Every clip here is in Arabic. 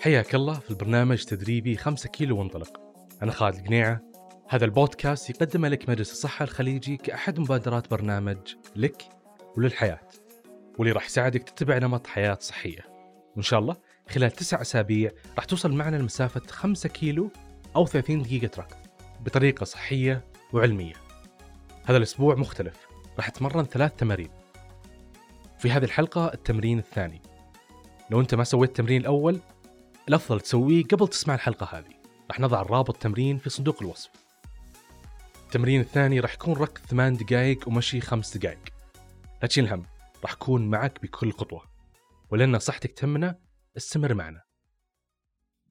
حياك الله في البرنامج تدريبي 5 كيلو وانطلق. أنا خالد القنيعة. هذا البودكاست يقدمه لك مجلس الصحة الخليجي كأحد مبادرات برنامج لك وللحياة واللي راح يساعدك تتبع نمط حياة صحية. وإن شاء الله خلال تسع أسابيع راح توصل معنا لمسافة 5 كيلو أو 30 دقيقة ركض بطريقة صحية وعلمية. هذا الأسبوع مختلف راح أتمرن ثلاث تمارين. في هذه الحلقة التمرين الثاني. لو أنت ما سويت التمرين الأول الأفضل تسويه قبل تسمع الحلقة هذه. راح نضع الرابط التمرين في صندوق الوصف. التمرين الثاني راح يكون ركض ثمان دقائق ومشي خمس دقائق لا تشيل هم راح أكون معك بكل خطوة. ولأن صحتك تهمنا استمر معنا.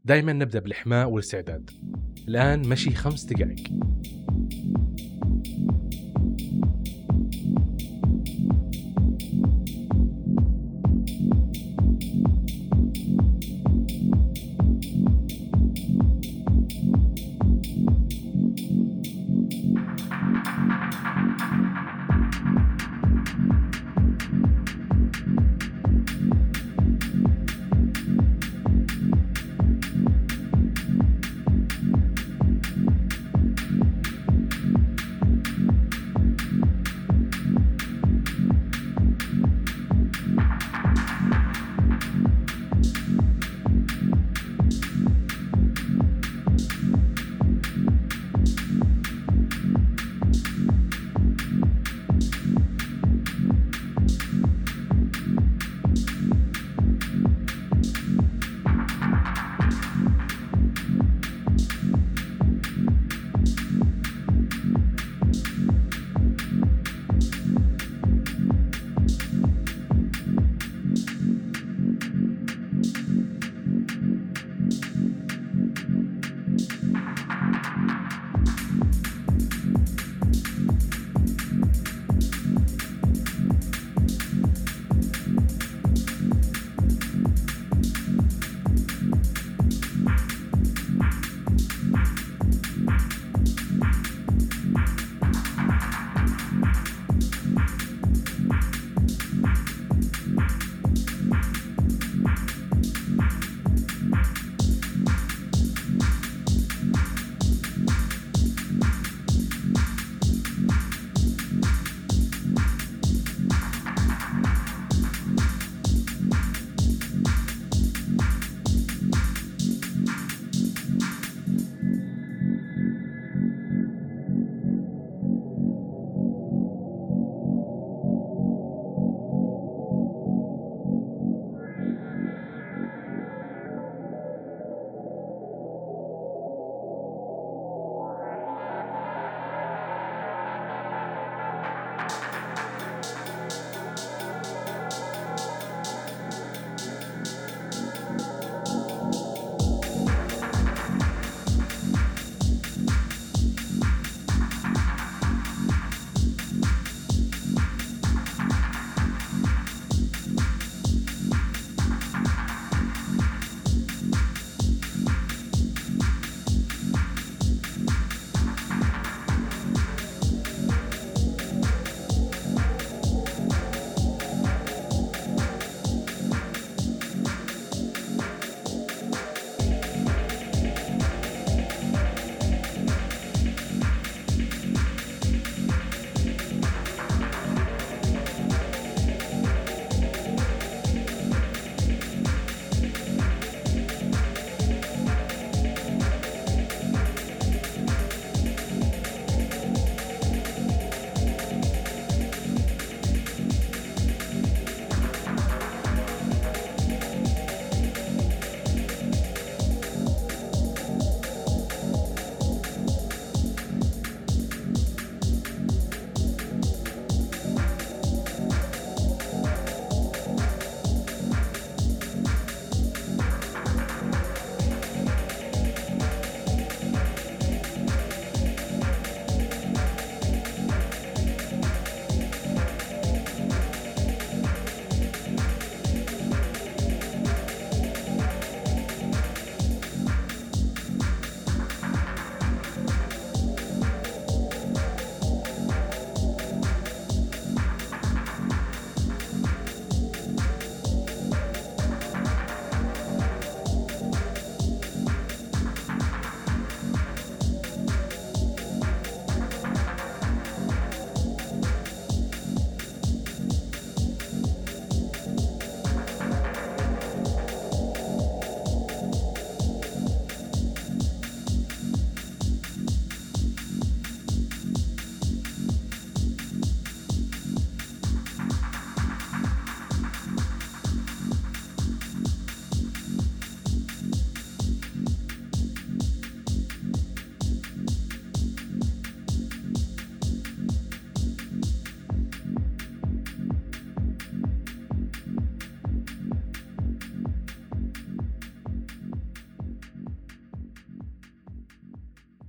دائما نبدأ بالإحماء والاستعداد. الآن مشي خمس دقائق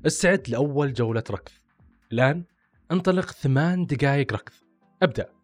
استعد لأول جولة ركض. الآن انطلق ثمان دقائق ركض. أبدأ.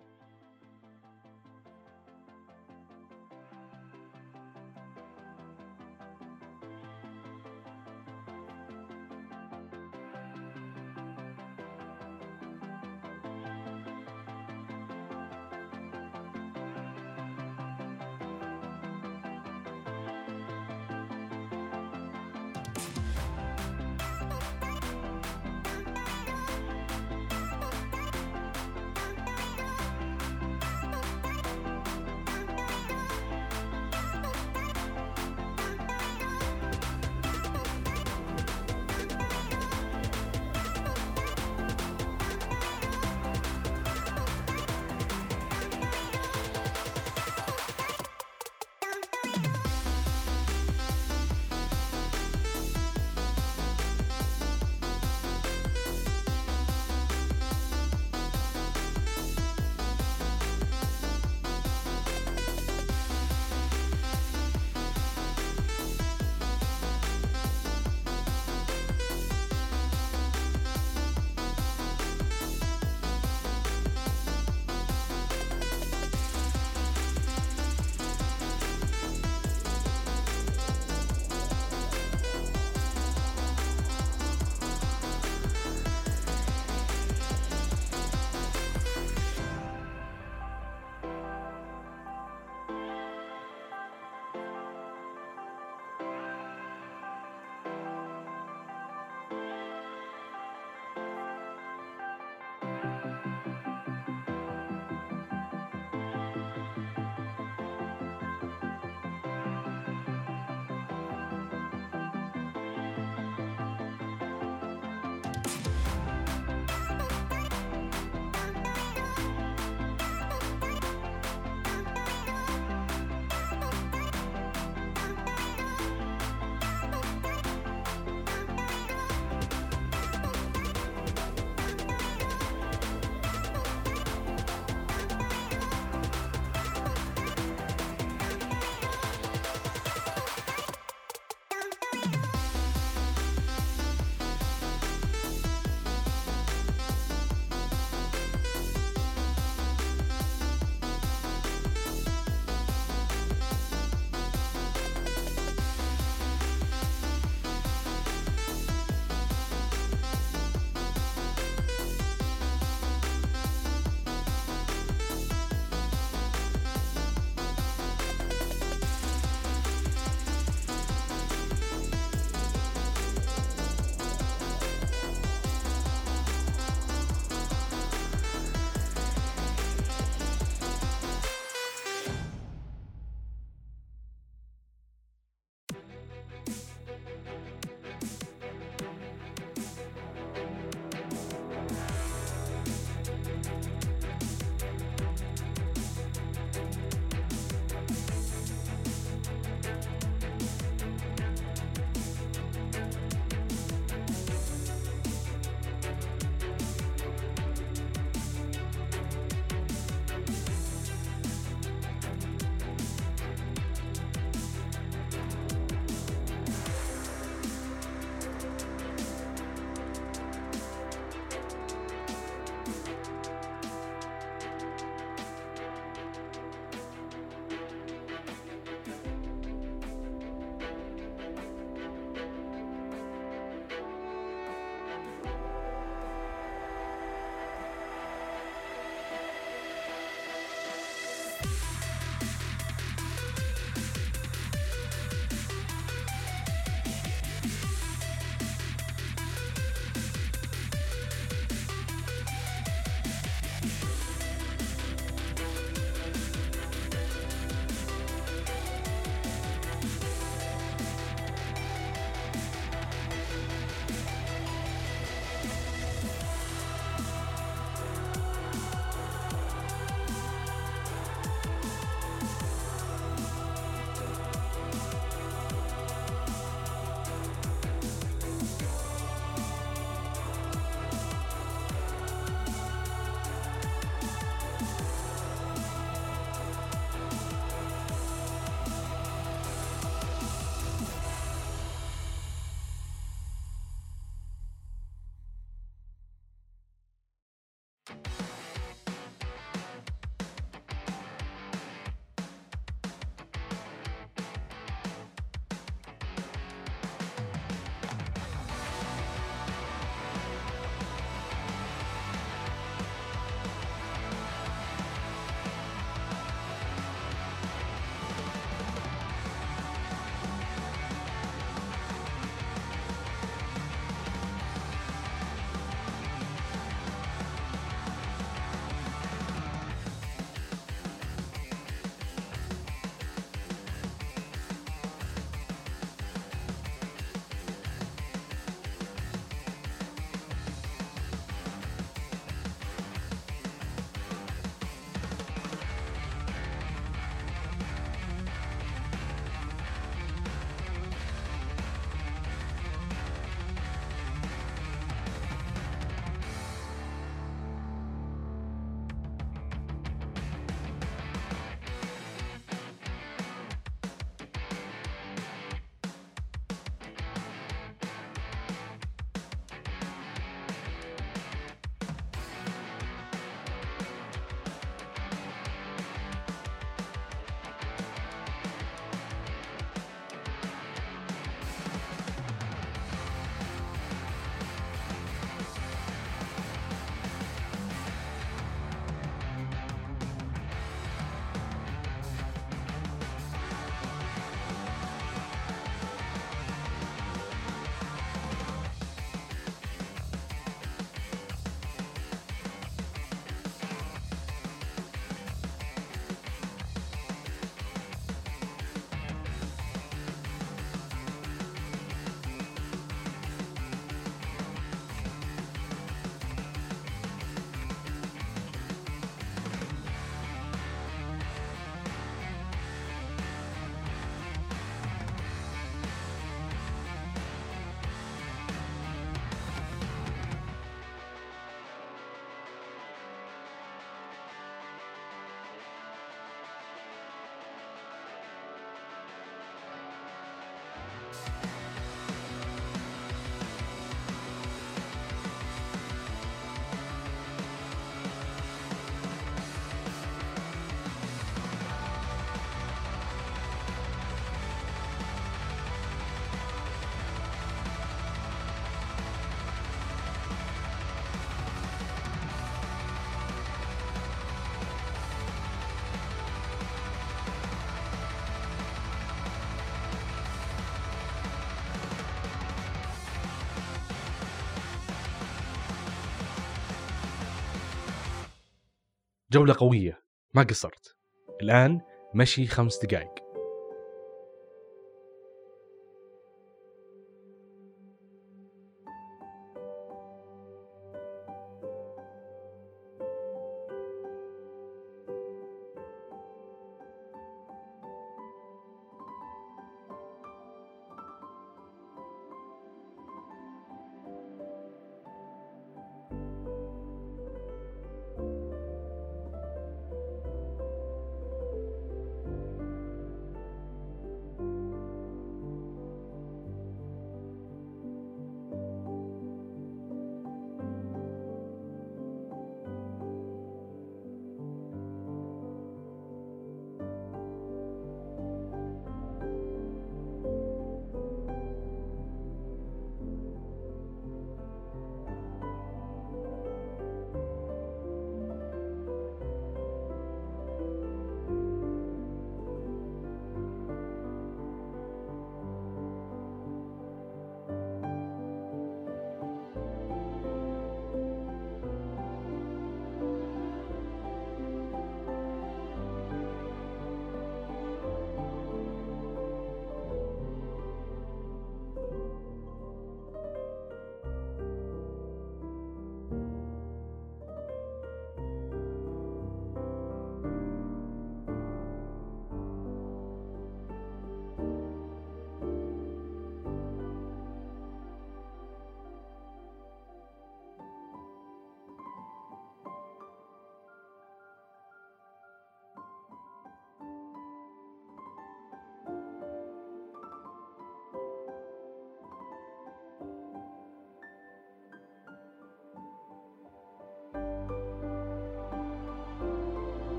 جولة قوية. ما قصرت. الآن مشي خمس دقائق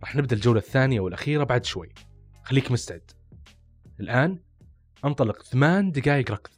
راح نبدأ الجولة الثانية والأخيرة بعد شوي. خليك مستعد. الآن انطلق ثمان دقائق ركض.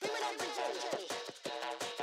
Criminal Brigade.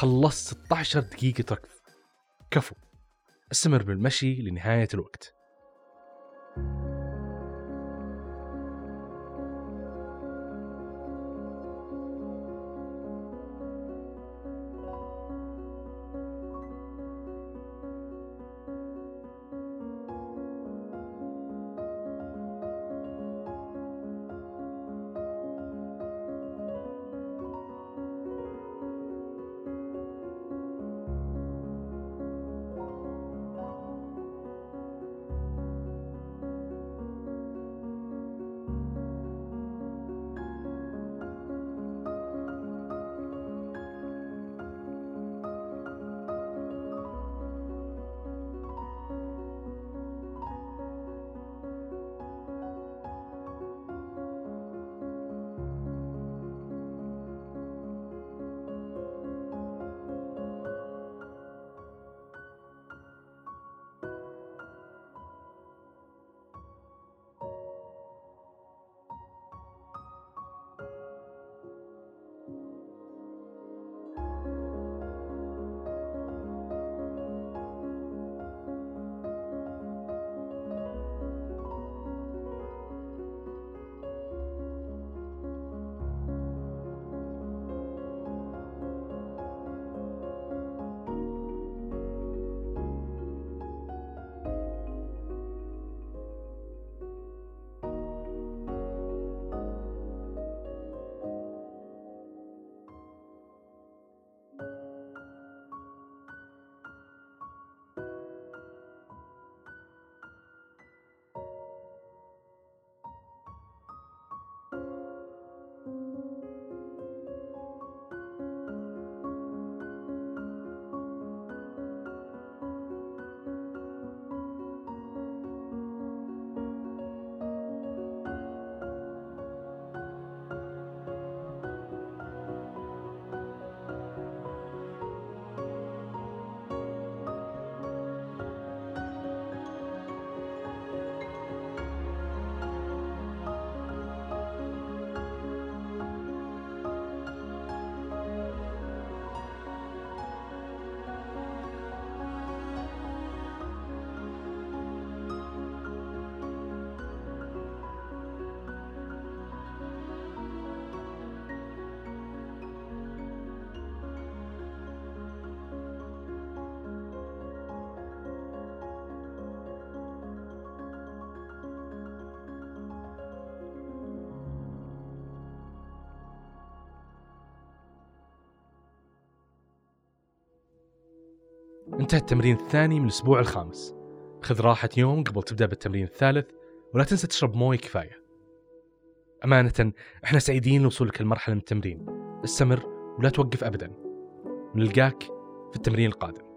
خلصت 16 دقيقة ركض. كفو. استمر بالمشي لنهاية الوقت. انتهى التمرين الثاني من الأسبوع الخامس. خذ راحة يوم قبل تبدأ بالتمرين الثالث ولا تنسى تشرب موية كفاية. أمانة إحنا سعيدين لوصولك لمرحلة من التمرين. استمر ولا توقف أبدا. ونلقاك في التمرين القادم.